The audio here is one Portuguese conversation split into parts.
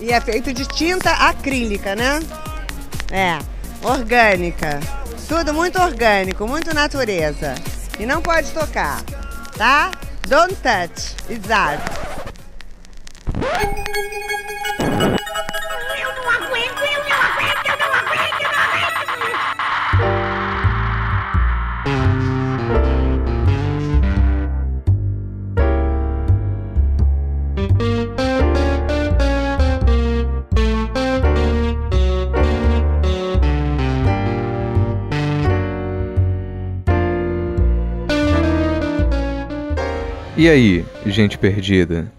E é feito de tinta acrílica, né? É, orgânica. Tudo muito orgânico, muito natureza. E não pode tocar, tá? Don't touch. Exato. E aí, gente perdida?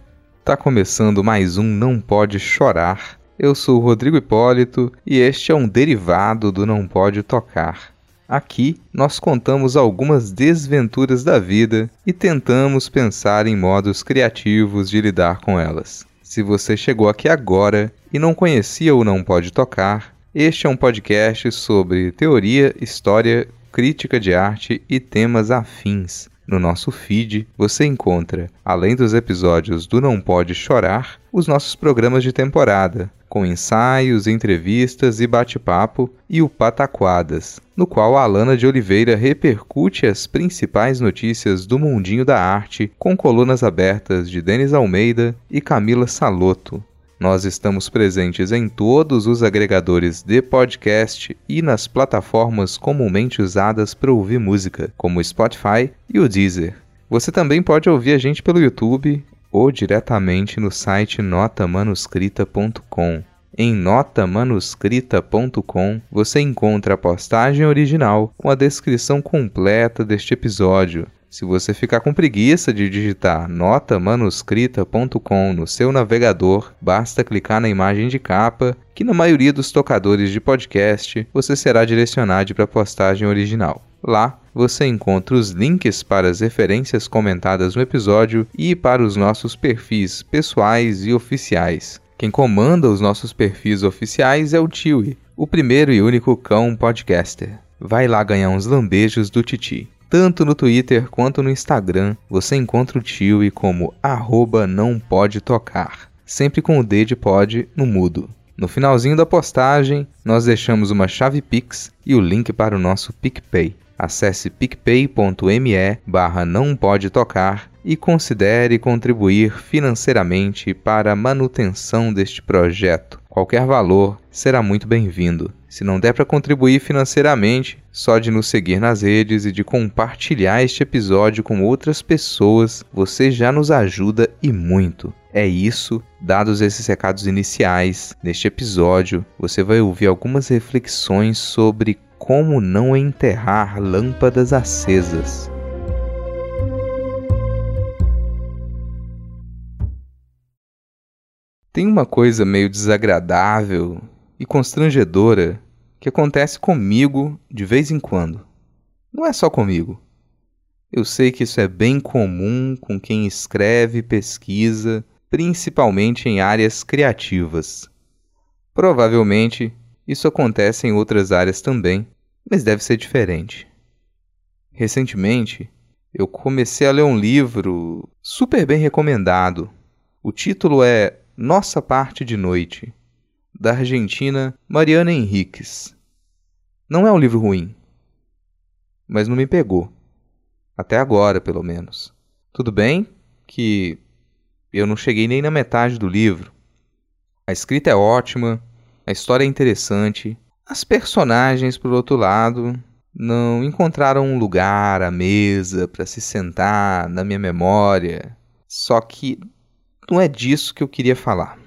Tá começando mais um Não Pode Chorar. Eu sou o Rodrigo Hipólito e este é um derivado do Não Pode Tocar. Aqui nós contamos algumas desventuras da vida e tentamos pensar em modos criativos de lidar com elas. Se você chegou aqui agora e não conhecia o Não Pode Tocar, este é um podcast sobre teoria, história, crítica de arte e temas afins. No nosso feed você encontra, além dos episódios do Não Pode Chorar, os nossos programas de temporada, com ensaios, entrevistas e bate-papo, e o Pataquadas, no qual a Alana de Oliveira repercute as principais notícias do mundinho da arte com colunas abertas de Denis Almeida e Camila Saloto. Nós estamos presentes em todos os agregadores de podcast e nas plataformas comumente usadas para ouvir música, como o Spotify e o Deezer. Você também pode ouvir a gente pelo YouTube ou diretamente no site notamanuscrita.com. Em notamanuscrita.com você encontra a postagem original com a descrição completa deste episódio. Se você ficar com preguiça de digitar notamanuscrita.com no seu navegador, basta clicar na imagem de capa, que na maioria dos tocadores de podcast você será direcionado para a postagem original. Lá você encontra os links para as referências comentadas no episódio e para os nossos perfis pessoais e oficiais. Quem comanda os nossos perfis oficiais é o Tiwi, o primeiro e único cão podcaster. Vai lá ganhar uns lambejos do Titi. Tanto no Twitter quanto no Instagram você encontra o Tiwi como arroba não pode tocar, sempre com o D de pode no mudo. No finalzinho da postagem, nós deixamos uma chave Pix e o link para o nosso PicPay. Acesse picpay.me barra não pode tocar e considere contribuir financeiramente para a manutenção deste projeto. Qualquer valor será muito bem-vindo. Se não der para contribuir financeiramente, só de nos seguir nas redes e de compartilhar este episódio com outras pessoas, você já nos ajuda e muito. É isso, dados esses recados iniciais, neste episódio você vai ouvir algumas reflexões sobre como não enterrar lâmpadas acesas. Tem uma coisa meio desagradável e constrangedora que acontece comigo de vez em quando. Não é só comigo. Eu sei que isso é bem comum com quem escreve pesquisa, principalmente em áreas criativas. Provavelmente isso acontece em outras áreas também, mas deve ser diferente. Recentemente, eu comecei a ler um livro super bem recomendado. O título é Nossa Parte de Noite, da argentina Mariana Henriques. Não é um livro ruim, mas não me pegou. Até agora, pelo menos. Tudo bem que eu não cheguei nem na metade do livro. A escrita é ótima, a história é interessante. As personagens, por outro lado, não encontraram um lugar à mesa para se sentar na minha memória. Só que não é disso que eu queria falar.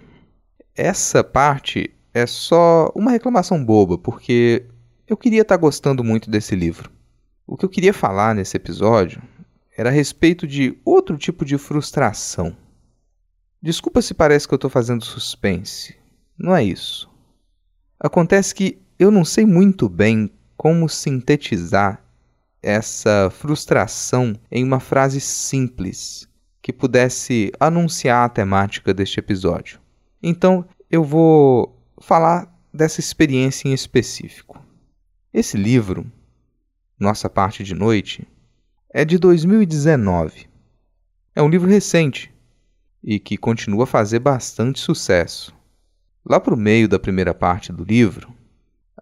Essa parte é só uma reclamação boba, porque eu queria estar tá gostando muito desse livro. O que eu queria falar nesse episódio era a respeito de outro tipo de frustração. Desculpa se parece que eu estou fazendo suspense. Não é isso. Acontece que eu não sei muito bem como sintetizar essa frustração em uma frase simples que pudesse anunciar a temática deste episódio. Então eu vou falar dessa experiência em específico. Esse livro, Nossa Parte de Noite, é de 2019. É um livro recente e que continua a fazer bastante sucesso. Lá para o meio da primeira parte do livro,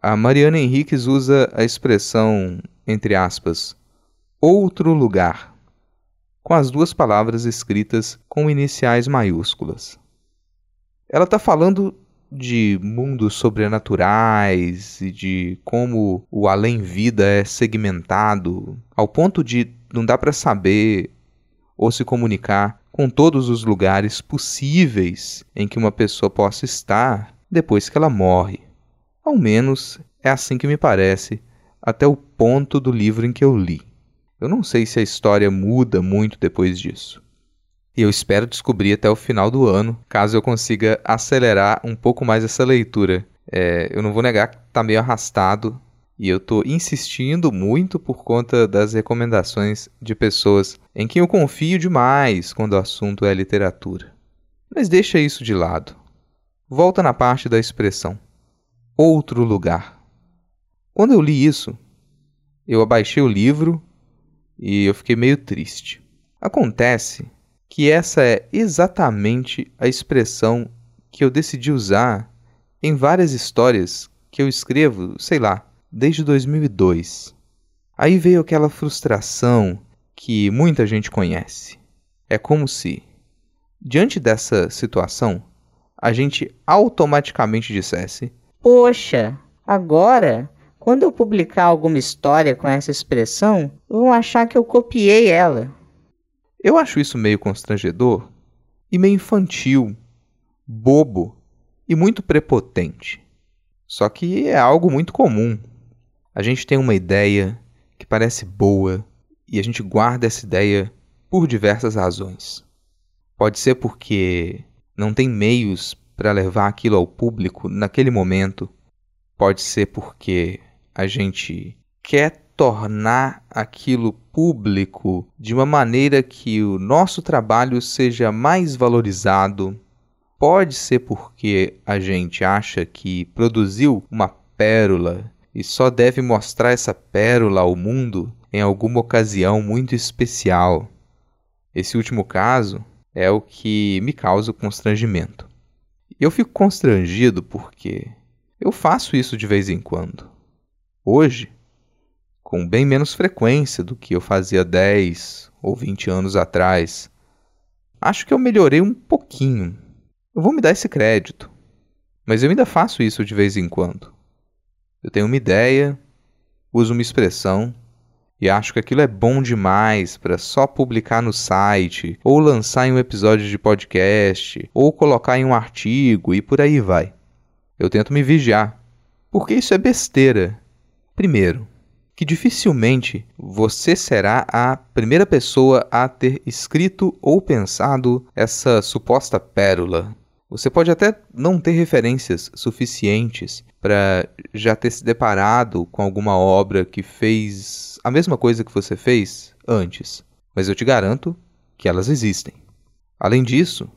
a Mariana Henriques usa a expressão, entre aspas, outro lugar, com as duas palavras escritas com iniciais maiúsculas. Ela está falando de mundos sobrenaturais e de como o além-vida é segmentado ao ponto de não dar para saber ou se comunicar com todos os lugares possíveis em que uma pessoa possa estar depois que ela morre. Ao menos é assim que me parece até o ponto do livro em que eu li. Eu não sei se a história muda muito depois disso. E eu espero descobrir até o final do ano, caso eu consiga acelerar um pouco mais essa leitura. É, eu não vou negar que está meio arrastado e eu estou insistindo muito por conta das recomendações de pessoas em quem eu confio demais quando o assunto é literatura. Mas deixa isso de lado. Volta na parte da expressão outro lugar. Quando eu li isso, eu abaixei o livro e eu fiquei meio triste. Acontece que essa é exatamente a expressão que eu decidi usar em várias histórias que eu escrevo, sei lá, desde 2002. Aí veio aquela frustração que muita gente conhece. É como se, diante dessa situação, a gente automaticamente dissesse: Poxa, agora, quando eu publicar alguma história com essa expressão, vão achar que eu copiei ela. Eu acho isso meio constrangedor e meio infantil, bobo e muito prepotente. Só que é algo muito comum. A gente tem uma ideia que parece boa e a gente guarda essa ideia por diversas razões. Pode ser porque não tem meios para levar aquilo ao público naquele momento. Pode ser porque a gente quer tornar aquilo público de uma maneira que o nosso trabalho seja mais valorizado. Pode ser porque a gente acha que produziu uma pérola e só deve mostrar essa pérola ao mundo em alguma ocasião muito especial. Esse último caso é o que me causa constrangimento. Eu fico constrangido porque eu faço isso de vez em quando. Hoje, com bem menos frequência do que eu fazia 10 ou 20 anos atrás. Acho que eu melhorei um pouquinho. Eu vou me dar esse crédito. Mas eu ainda faço isso de vez em quando. Eu tenho uma ideia, uso uma expressão e acho que aquilo é bom demais para só publicar no site, ou lançar em um episódio de podcast, ou colocar em um artigo e por aí vai. Eu tento me vigiar, porque isso é besteira. Primeiro, que dificilmente você será a primeira pessoa a ter escrito ou pensado essa suposta pérola. Você pode até não ter referências suficientes para já ter se deparado com alguma obra que fez a mesma coisa que você fez antes, mas eu te garanto que elas existem. Além disso,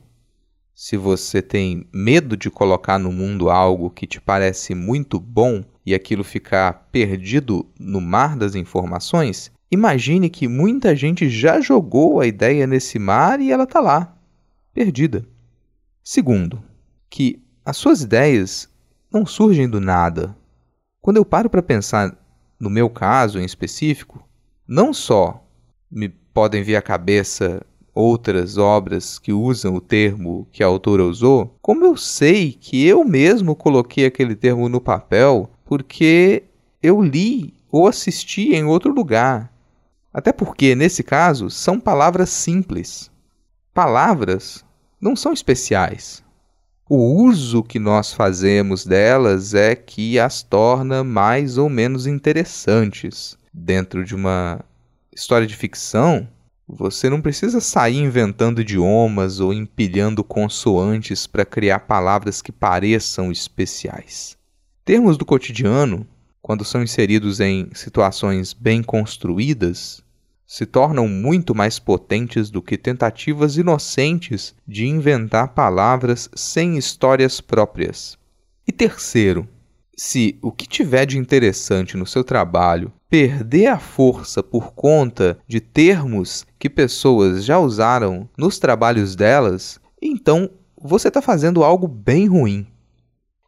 se você tem medo de colocar no mundo algo que te parece muito bom e aquilo ficar perdido no mar das informações, imagine que muita gente já jogou a ideia nesse mar e ela está lá, perdida. Segundo, que as suas ideias não surgem do nada. Quando eu paro para pensar no meu caso em específico, não só me podem vir à cabeça outras obras que usam o termo que a autora usou, como eu sei que eu mesmo coloquei aquele termo no papel porque eu li ou assisti em outro lugar. Até porque, nesse caso, são palavras simples. Palavras não são especiais. O uso que nós fazemos delas é que as torna mais ou menos interessantes. Dentro de uma história de ficção, você não precisa sair inventando idiomas ou empilhando consoantes para criar palavras que pareçam especiais. Termos do cotidiano, quando são inseridos em situações bem construídas, se tornam muito mais potentes do que tentativas inocentes de inventar palavras sem histórias próprias. E terceiro, se o que tiver de interessante no seu trabalho perder a força por conta de termos que pessoas já usaram nos trabalhos delas, então você está fazendo algo bem ruim.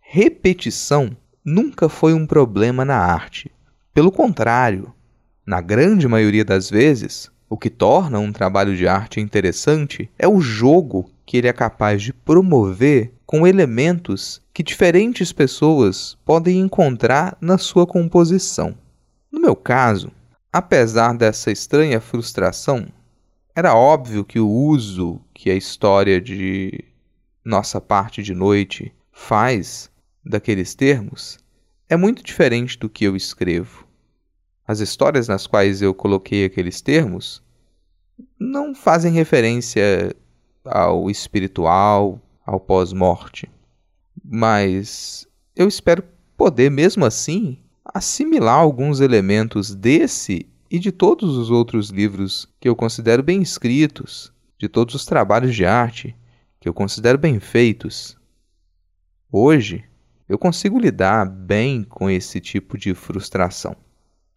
repetição nunca foi um problema na arte. Pelo contrário, na grande maioria das vezes, o que torna um trabalho de arte interessante é o jogo que ele é capaz de promover com elementos que diferentes pessoas podem encontrar na sua composição. No meu caso, apesar dessa estranha frustração, era óbvio que o uso que a história de Nossa Parte de Noite faz daqueles termos é muito diferente do que eu escrevo. As histórias nas quais eu coloquei aqueles termos não fazem referência ao espiritual, ao pós-morte. Mas eu espero poder, mesmo assim, assimilar alguns elementos desse e de todos os outros livros que eu considero bem escritos, de todos os trabalhos de arte que eu considero bem feitos. Hoje, eu consigo lidar bem com esse tipo de frustração.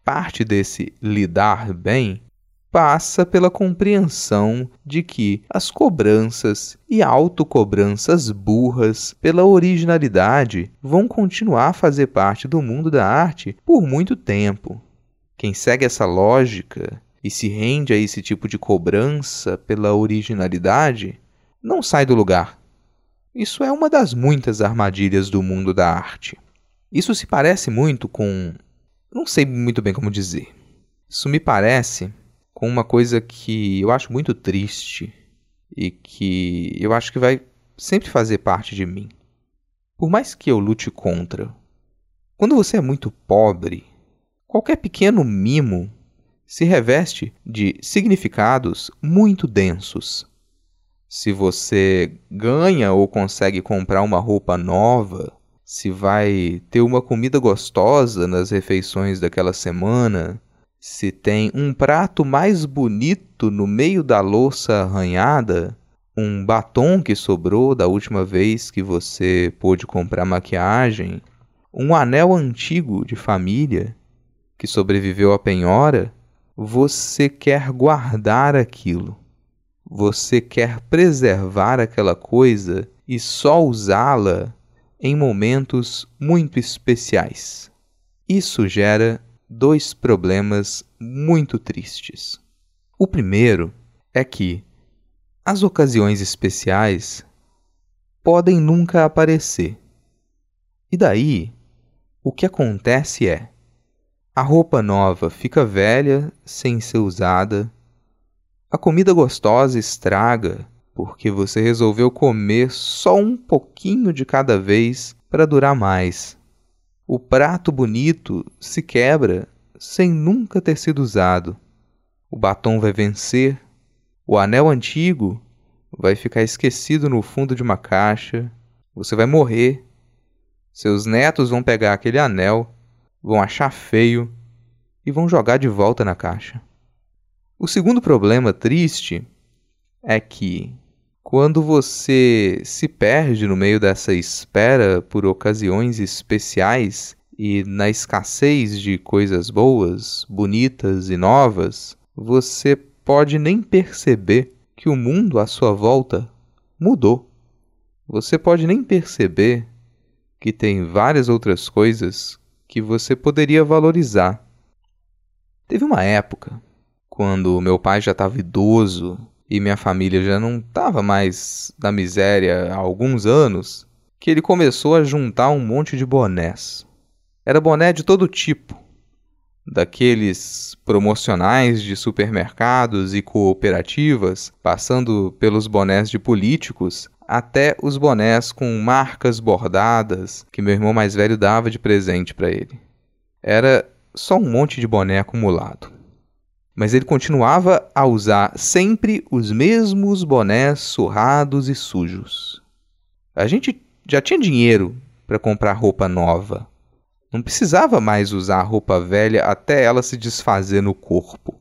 Parte desse lidar bem passa pela compreensão de que as cobranças e autocobranças burras pela originalidade vão continuar a fazer parte do mundo da arte por muito tempo. Quem segue essa lógica e se rende a esse tipo de cobrança pela originalidade não sai do lugar. Isso é uma das muitas armadilhas do mundo da arte. Isso se parece muito com. Não sei muito bem como dizer. Isso me parece com uma coisa que eu acho muito triste e que eu acho que vai sempre fazer parte de mim. Por mais que eu lute contra. Quando você é muito pobre, qualquer pequeno mimo se reveste de significados muito densos se você ganha ou consegue comprar uma roupa nova, se vai ter uma comida gostosa nas refeições daquela semana, se tem um prato mais bonito no meio da louça arranhada, um batom que sobrou da última vez que você pôde comprar maquiagem, um anel antigo de família que sobreviveu à penhora, você quer guardar aquilo. Você quer preservar aquela coisa e só usá-la em momentos muito especiais. Isso gera dois problemas muito tristes. O primeiro é que as ocasiões especiais podem nunca aparecer. E daí, o que acontece é: a roupa nova fica velha sem ser usada a comida gostosa estraga porque você resolveu comer só um pouquinho de cada vez para durar mais. O prato bonito se quebra sem nunca ter sido usado. O batom vai vencer, o anel antigo vai ficar esquecido no fundo de uma caixa, você vai morrer. Seus netos vão pegar aquele anel, vão achar feio e vão jogar de volta na caixa. O segundo problema triste é que quando você se perde no meio dessa espera por ocasiões especiais e na escassez de coisas boas, bonitas e novas, você pode nem perceber que o mundo à sua volta mudou. Você pode nem perceber que tem várias outras coisas que você poderia valorizar. Teve uma época quando meu pai já estava idoso e minha família já não estava mais na miséria há alguns anos, que ele começou a juntar um monte de bonés. Era boné de todo tipo, daqueles promocionais de supermercados e cooperativas, passando pelos bonés de políticos, até os bonés com marcas bordadas que meu irmão mais velho dava de presente para ele. Era só um monte de boné acumulado mas ele continuava a usar sempre os mesmos bonés surrados e sujos. A gente já tinha dinheiro para comprar roupa nova. Não precisava mais usar roupa velha até ela se desfazer no corpo.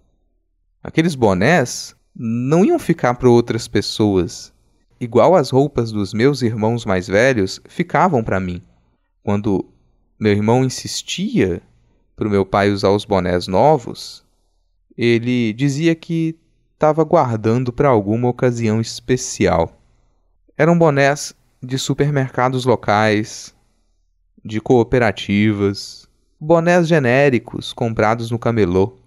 Aqueles bonés não iam ficar para outras pessoas, igual as roupas dos meus irmãos mais velhos ficavam para mim. Quando meu irmão insistia para o meu pai usar os bonés novos, ele dizia que estava guardando para alguma ocasião especial. Eram bonés de supermercados locais, de cooperativas, bonés genéricos comprados no camelô.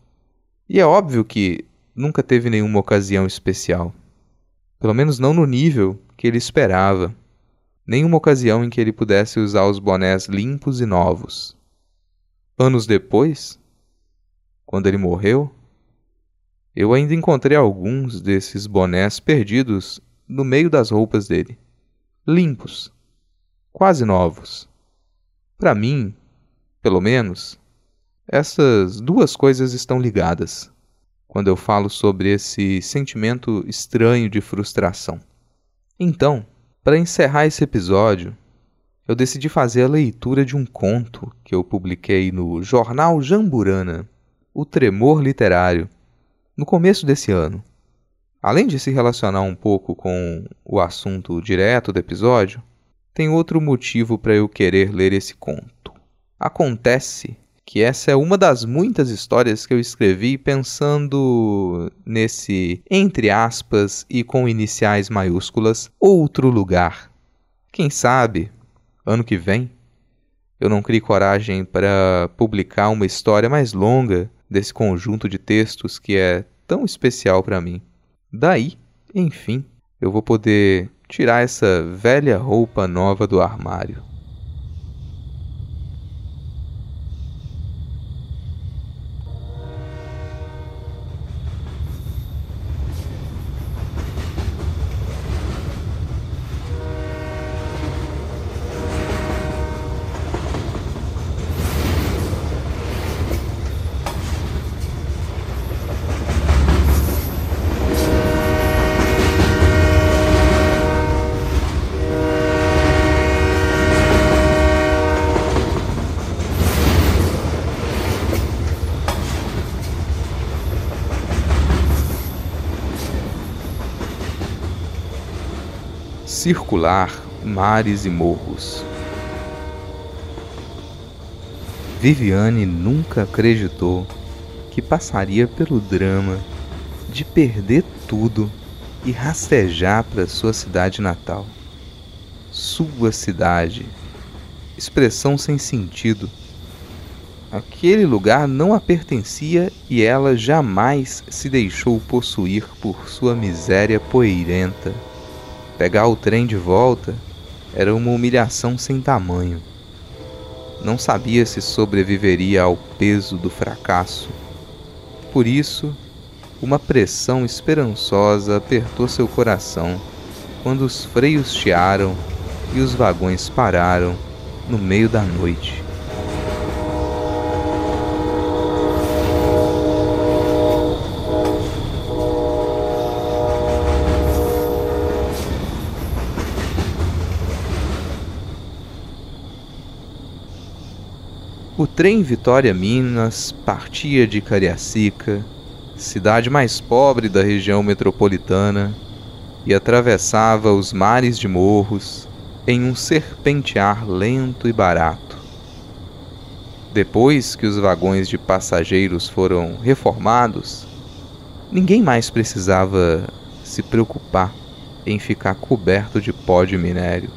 E é óbvio que nunca teve nenhuma ocasião especial. Pelo menos não no nível que ele esperava. Nenhuma ocasião em que ele pudesse usar os bonés limpos e novos. Anos depois, quando ele morreu, eu ainda encontrei alguns desses bonés perdidos no meio das roupas dele, limpos, quase novos. Para mim, pelo menos, essas duas coisas estão ligadas quando eu falo sobre esse sentimento estranho de frustração. Então, para encerrar esse episódio, eu decidi fazer a leitura de um conto que eu publiquei no jornal Jamburana, O Tremor Literário, no começo desse ano. Além de se relacionar um pouco com o assunto direto do episódio, tem outro motivo para eu querer ler esse conto. Acontece que essa é uma das muitas histórias que eu escrevi pensando nesse, entre aspas e com iniciais maiúsculas, outro lugar. Quem sabe, ano que vem, eu não crie coragem para publicar uma história mais longa desse conjunto de textos que é tão especial para mim. Daí, enfim, eu vou poder tirar essa velha roupa nova do armário. Circular mares e morros. Viviane nunca acreditou que passaria pelo drama de perder tudo e rastejar para sua cidade natal. Sua cidade. Expressão sem sentido. Aquele lugar não a pertencia e ela jamais se deixou possuir por sua miséria poeirenta. Pegar o trem de volta era uma humilhação sem tamanho. Não sabia se sobreviveria ao peso do fracasso. Por isso, uma pressão esperançosa apertou seu coração quando os freios chiaram e os vagões pararam no meio da noite. O trem Vitória Minas partia de Cariacica, cidade mais pobre da região metropolitana, e atravessava os mares de morros em um serpentear lento e barato. Depois que os vagões de passageiros foram reformados, ninguém mais precisava se preocupar em ficar coberto de pó de minério.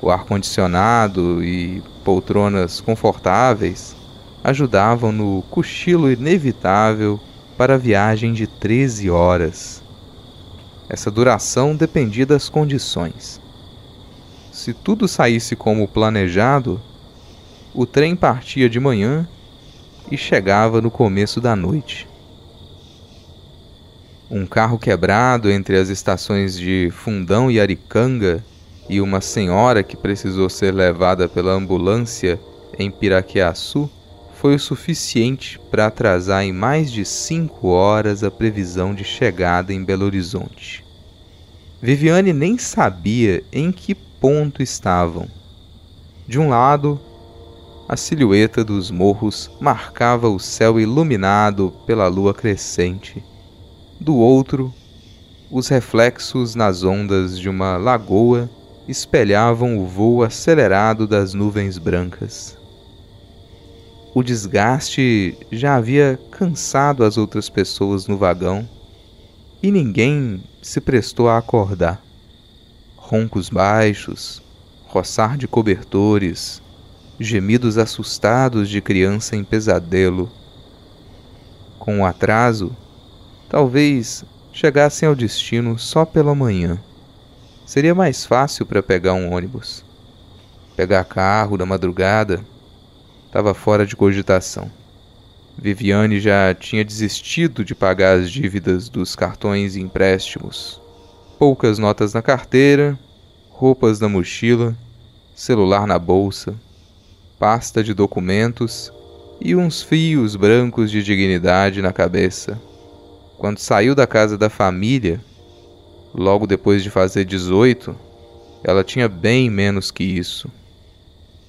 O ar-condicionado e poltronas confortáveis ajudavam no cochilo inevitável para a viagem de 13 horas. Essa duração dependia das condições. Se tudo saísse como planejado, o trem partia de manhã e chegava no começo da noite. Um carro quebrado entre as estações de Fundão e Aricanga e uma senhora que precisou ser levada pela ambulância em Piraquiaçu foi o suficiente para atrasar em mais de cinco horas a previsão de chegada em Belo Horizonte. Viviane nem sabia em que ponto estavam. De um lado, a silhueta dos morros marcava o céu iluminado pela lua crescente. Do outro, os reflexos nas ondas de uma lagoa espelhavam o voo acelerado das nuvens brancas. O desgaste já havia cansado as outras pessoas no vagão e ninguém se prestou a acordar. Roncos baixos, roçar de cobertores, gemidos assustados de criança em pesadelo. Com o atraso, talvez chegassem ao destino só pela manhã. Seria mais fácil para pegar um ônibus. Pegar carro da madrugada estava fora de cogitação. Viviane já tinha desistido de pagar as dívidas dos cartões e empréstimos. Poucas notas na carteira, roupas na mochila, celular na bolsa, pasta de documentos e uns fios brancos de dignidade na cabeça. Quando saiu da casa da família, logo depois de fazer 18, ela tinha bem menos que isso.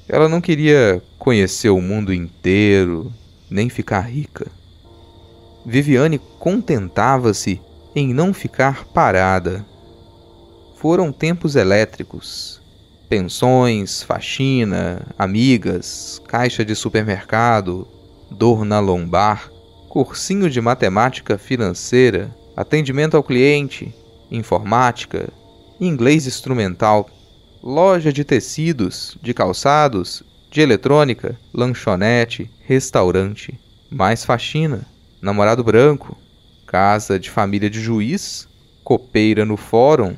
Ela não queria conhecer o mundo inteiro, nem ficar rica. Viviane contentava-se em não ficar parada. Foram tempos elétricos. Pensões, faxina, amigas, caixa de supermercado, dor na lombar, cursinho de matemática financeira, atendimento ao cliente, informática, inglês instrumental, loja de tecidos, de calçados, de eletrônica, lanchonete, restaurante, mais faxina, namorado branco, casa de família de juiz, copeira no fórum,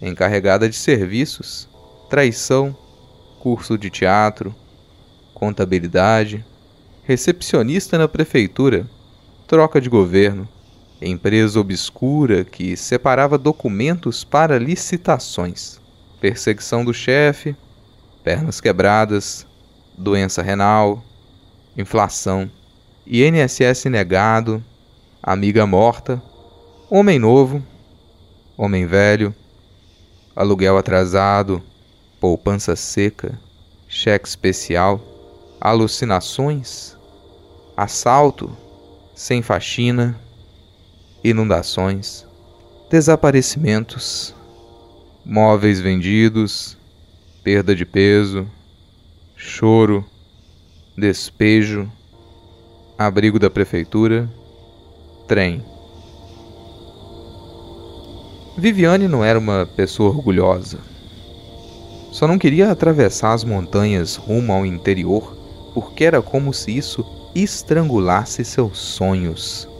encarregada de serviços, traição, curso de teatro, contabilidade, recepcionista na prefeitura, troca de governo, empresa obscura que separava documentos para licitações, perseguição do chefe, pernas quebradas, doença renal, inflação, INSS negado, amiga morta, homem novo, homem velho, aluguel atrasado, poupança seca, cheque especial, alucinações, assalto, sem faxina, inundações, desaparecimentos, móveis vendidos, perda de peso, choro, despejo, abrigo da prefeitura, trem. Viviane não era uma pessoa orgulhosa. Só não queria atravessar as montanhas rumo ao interior, porque era como se isso estrangulasse seus sonhos.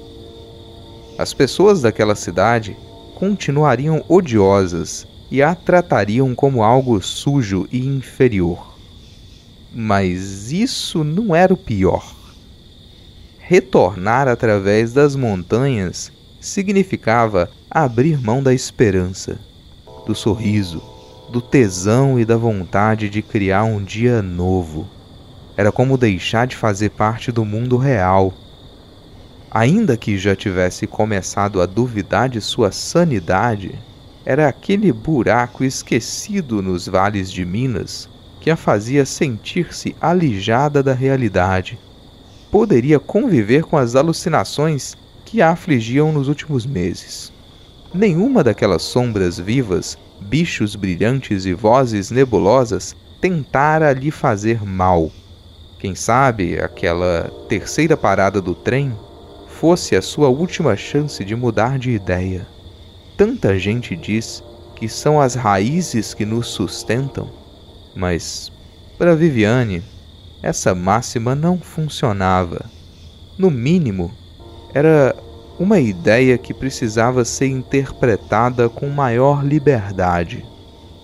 As pessoas daquela cidade continuariam odiosas e a tratariam como algo sujo e inferior. Mas isso não era o pior. Retornar através das montanhas significava abrir mão da esperança, do sorriso, do tesão e da vontade de criar um dia novo. Era como deixar de fazer parte do mundo real. Ainda que já tivesse começado a duvidar de sua sanidade, era aquele buraco esquecido nos vales de Minas que a fazia sentir-se alijada da realidade. Poderia conviver com as alucinações que a afligiam nos últimos meses. Nenhuma daquelas sombras vivas, bichos brilhantes e vozes nebulosas tentara lhe fazer mal. Quem sabe aquela terceira parada do trem fosse a sua última chance de mudar de ideia. Tanta gente diz que são as raízes que nos sustentam mas, para Viviane, essa máxima não funcionava. No mínimo, era uma ideia que precisava ser interpretada com maior liberdade.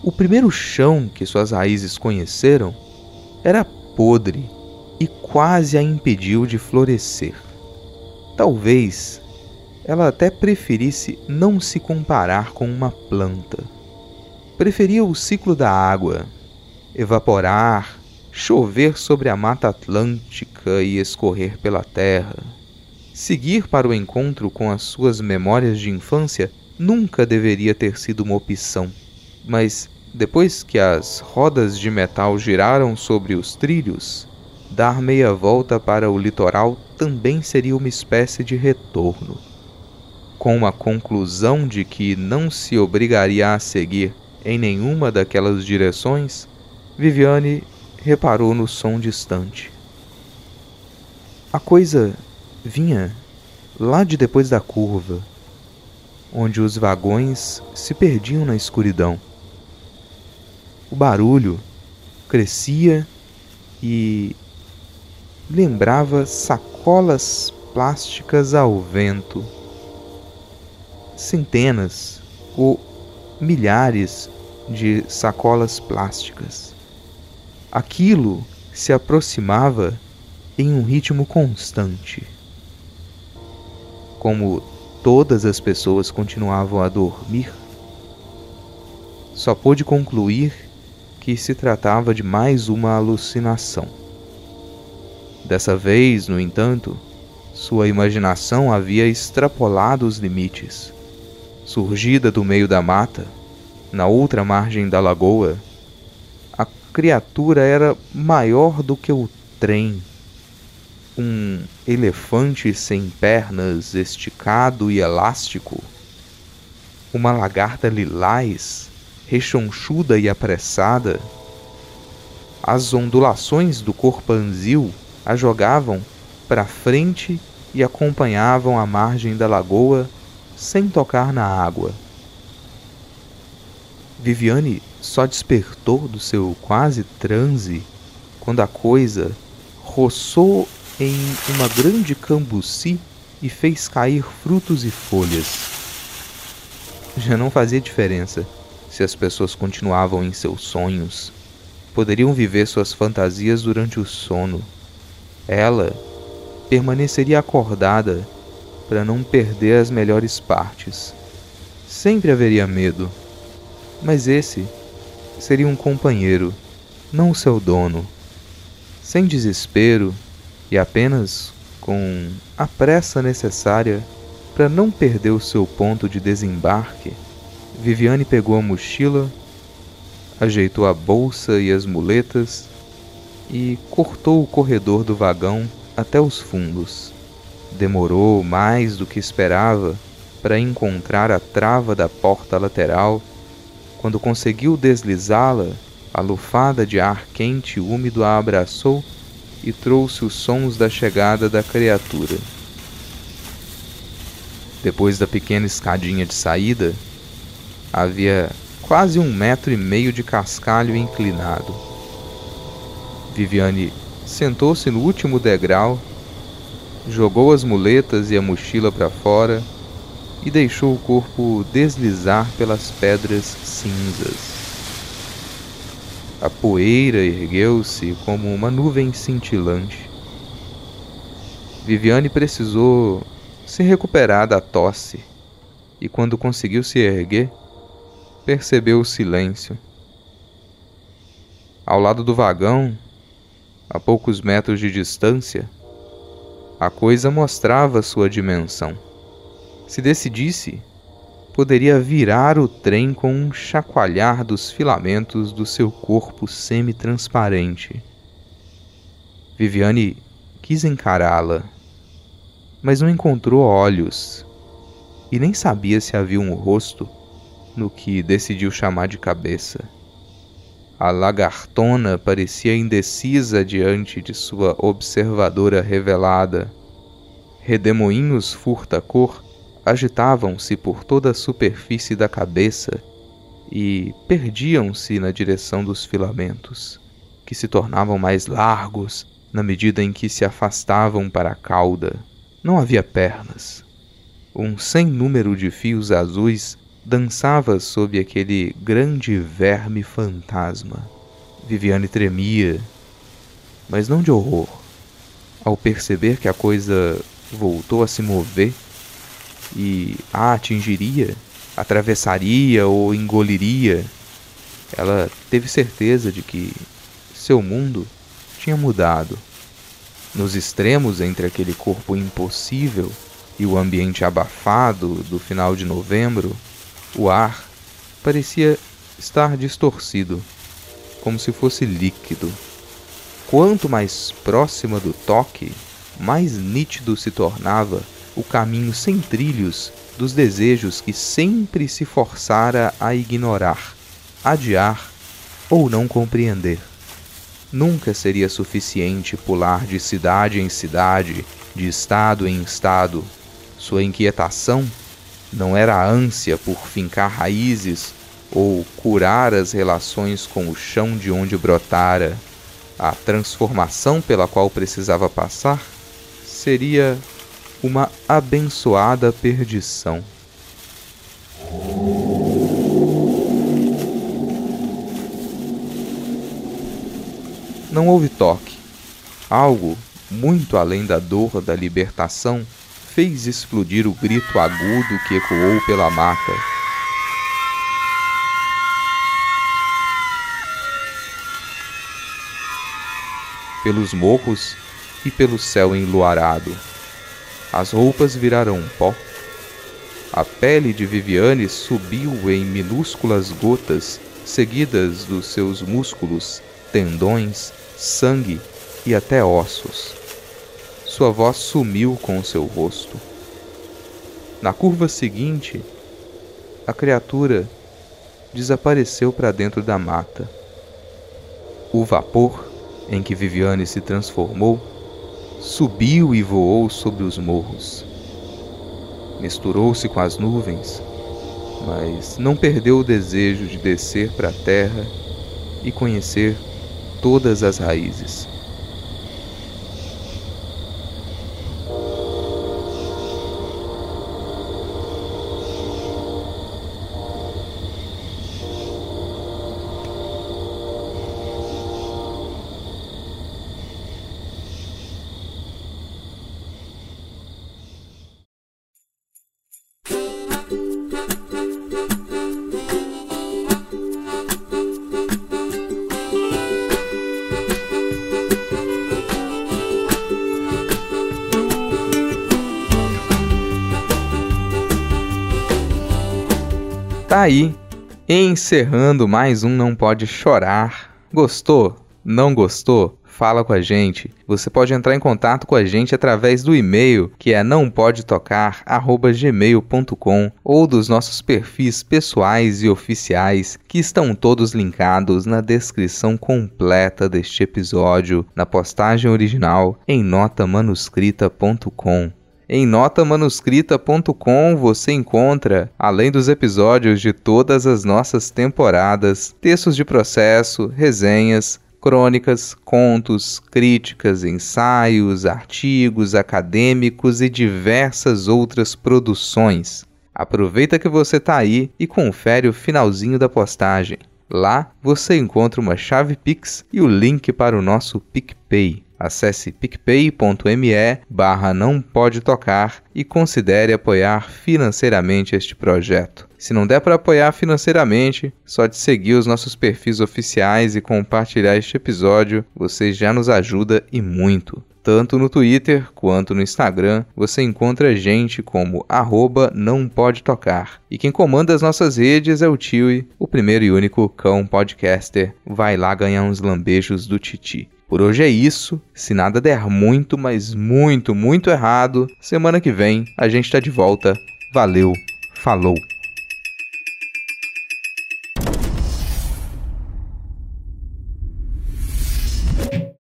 O primeiro chão que suas raízes conheceram era podre e quase a impediu de florescer. Talvez ela até preferisse não se comparar com uma planta. Preferia o ciclo da água, evaporar, chover sobre a mata atlântica e escorrer pela terra. Seguir para o encontro com as suas memórias de infância nunca deveria ter sido uma opção, mas depois que as rodas de metal giraram sobre os trilhos, dar meia volta para o litoral também seria uma espécie de retorno. Com a conclusão de que não se obrigaria a seguir em nenhuma daquelas direções, Viviane reparou no som distante. A coisa vinha lá de depois da curva, onde os vagões se perdiam na escuridão. O barulho crescia e lembrava sacolas plásticas ao vento. Centenas ou milhares de sacolas plásticas. Aquilo se aproximava em um ritmo constante. Como todas as pessoas continuavam a dormir, só pôde concluir que se tratava de mais uma alucinação. Dessa vez, no entanto, sua imaginação havia extrapolado os limites. Surgida do meio da mata, na outra margem da lagoa, a criatura era maior do que o trem. Um elefante sem pernas, esticado e elástico. Uma lagarta lilás, rechonchuda e apressada. As ondulações do corpanzil a jogavam para frente e acompanhavam a margem da lagoa sem tocar na água. Viviane só despertou do seu quase transe quando a coisa roçou em uma grande cambuci e fez cair frutos e folhas. Já não fazia diferença se as pessoas continuavam em seus sonhos. Poderiam viver suas fantasias durante o sono. Ela permaneceria acordada para não perder as melhores partes. Sempre haveria medo mas esse seria um companheiro, não seu dono. Sem desespero e apenas com a pressa necessária para não perder o seu ponto de desembarque, Viviane pegou a mochila, ajeitou a bolsa e as muletas e cortou o corredor do vagão até os fundos. Demorou mais do que esperava para encontrar a trava da porta lateral quando conseguiu deslizá-la, a lufada de ar quente e úmido a abraçou e trouxe os sons da chegada da criatura. Depois da pequena escadinha de saída, havia quase um metro e meio de cascalho inclinado. Viviane sentou-se no último degrau, jogou as muletas e a mochila para fora e deixou o corpo deslizar pelas pedras cinzas. A poeira ergueu-se como uma nuvem cintilante. Viviane precisou se recuperar da tosse e, quando conseguiu se erguer, percebeu o silêncio. Ao lado do vagão, a poucos metros de distância, a coisa mostrava sua dimensão. Se decidisse, poderia virar o trem com um chacoalhar dos filamentos do seu corpo semi-transparente. Viviane quis encará-la, mas não encontrou olhos e nem sabia se havia um rosto no que decidiu chamar de cabeça. A lagartona parecia indecisa diante de sua observadora revelada. Redemoinhos furta-cor agitavam-se por toda a superfície da cabeça e perdiam-se na direção dos filamentos, que se tornavam mais largos na medida em que se afastavam para a cauda. Não havia pernas. Um sem número de fios azuis dançava sob aquele grande verme fantasma. Viviane tremia, mas não de horror. Ao perceber que a coisa voltou a se mover, e a atingiria, atravessaria ou engoliria, ela teve certeza de que seu mundo tinha mudado. Nos extremos entre aquele corpo impossível e o ambiente abafado do final de novembro, o ar parecia estar distorcido, como se fosse líquido. Quanto mais próxima do toque, mais nítido se tornava o caminho sem trilhos dos desejos que sempre se forçara a ignorar, adiar ou não compreender. Nunca seria suficiente pular de cidade em cidade, de estado em estado. Sua inquietação não era a ânsia por fincar raízes ou curar as relações com o chão de onde brotara. A transformação pela qual precisava passar seria uma abençoada perdição. Não houve toque. Algo, muito além da dor da libertação, fez explodir o grito agudo que ecoou pela mata. Pelos morros e pelo céu enluarado. As roupas viraram pó. A pele de Viviane subiu em minúsculas gotas, seguidas dos seus músculos, tendões, sangue e até ossos. Sua voz sumiu com o seu rosto. Na curva seguinte, a criatura desapareceu para dentro da mata. O vapor em que Viviane se transformou subiu e voou sobre os morros. Misturou-se com as nuvens, mas não perdeu o desejo de descer para a terra e conhecer todas as raízes. Tá aí, encerrando mais um Não Pode Chorar. Gostou? Não gostou? Fala com a gente. Você pode entrar em contato com a gente através do e-mail que é nãopodetocar@gmail.com ou dos nossos perfis pessoais e oficiais que estão todos linkados na descrição completa deste episódio, na postagem original em notamanuscrita.com. Em notamanuscrita.com você encontra, além dos episódios de todas as nossas temporadas, textos de processo, resenhas, crônicas, contos, críticas, ensaios, artigos acadêmicos e diversas outras produções. Aproveita que você está aí e confere o finalzinho da postagem. Lá você encontra uma chave Pix e o link para o nosso PicPay. Acesse picpay.me barra não pode tocar e considere apoiar financeiramente este projeto. Se não der para apoiar financeiramente, só de seguir os nossos perfis oficiais e compartilhar este episódio, você já nos ajuda e muito. Tanto no Twitter quanto no Instagram, você encontra gente como arroba não pode tocar. E quem comanda as nossas redes é o Tiwi, o primeiro e único cão podcaster. Vai lá ganhar uns lambejos do Titi. Por hoje é isso. Se nada der muito, mas muito, muito errado, semana que vem a gente tá de volta. Valeu, falou!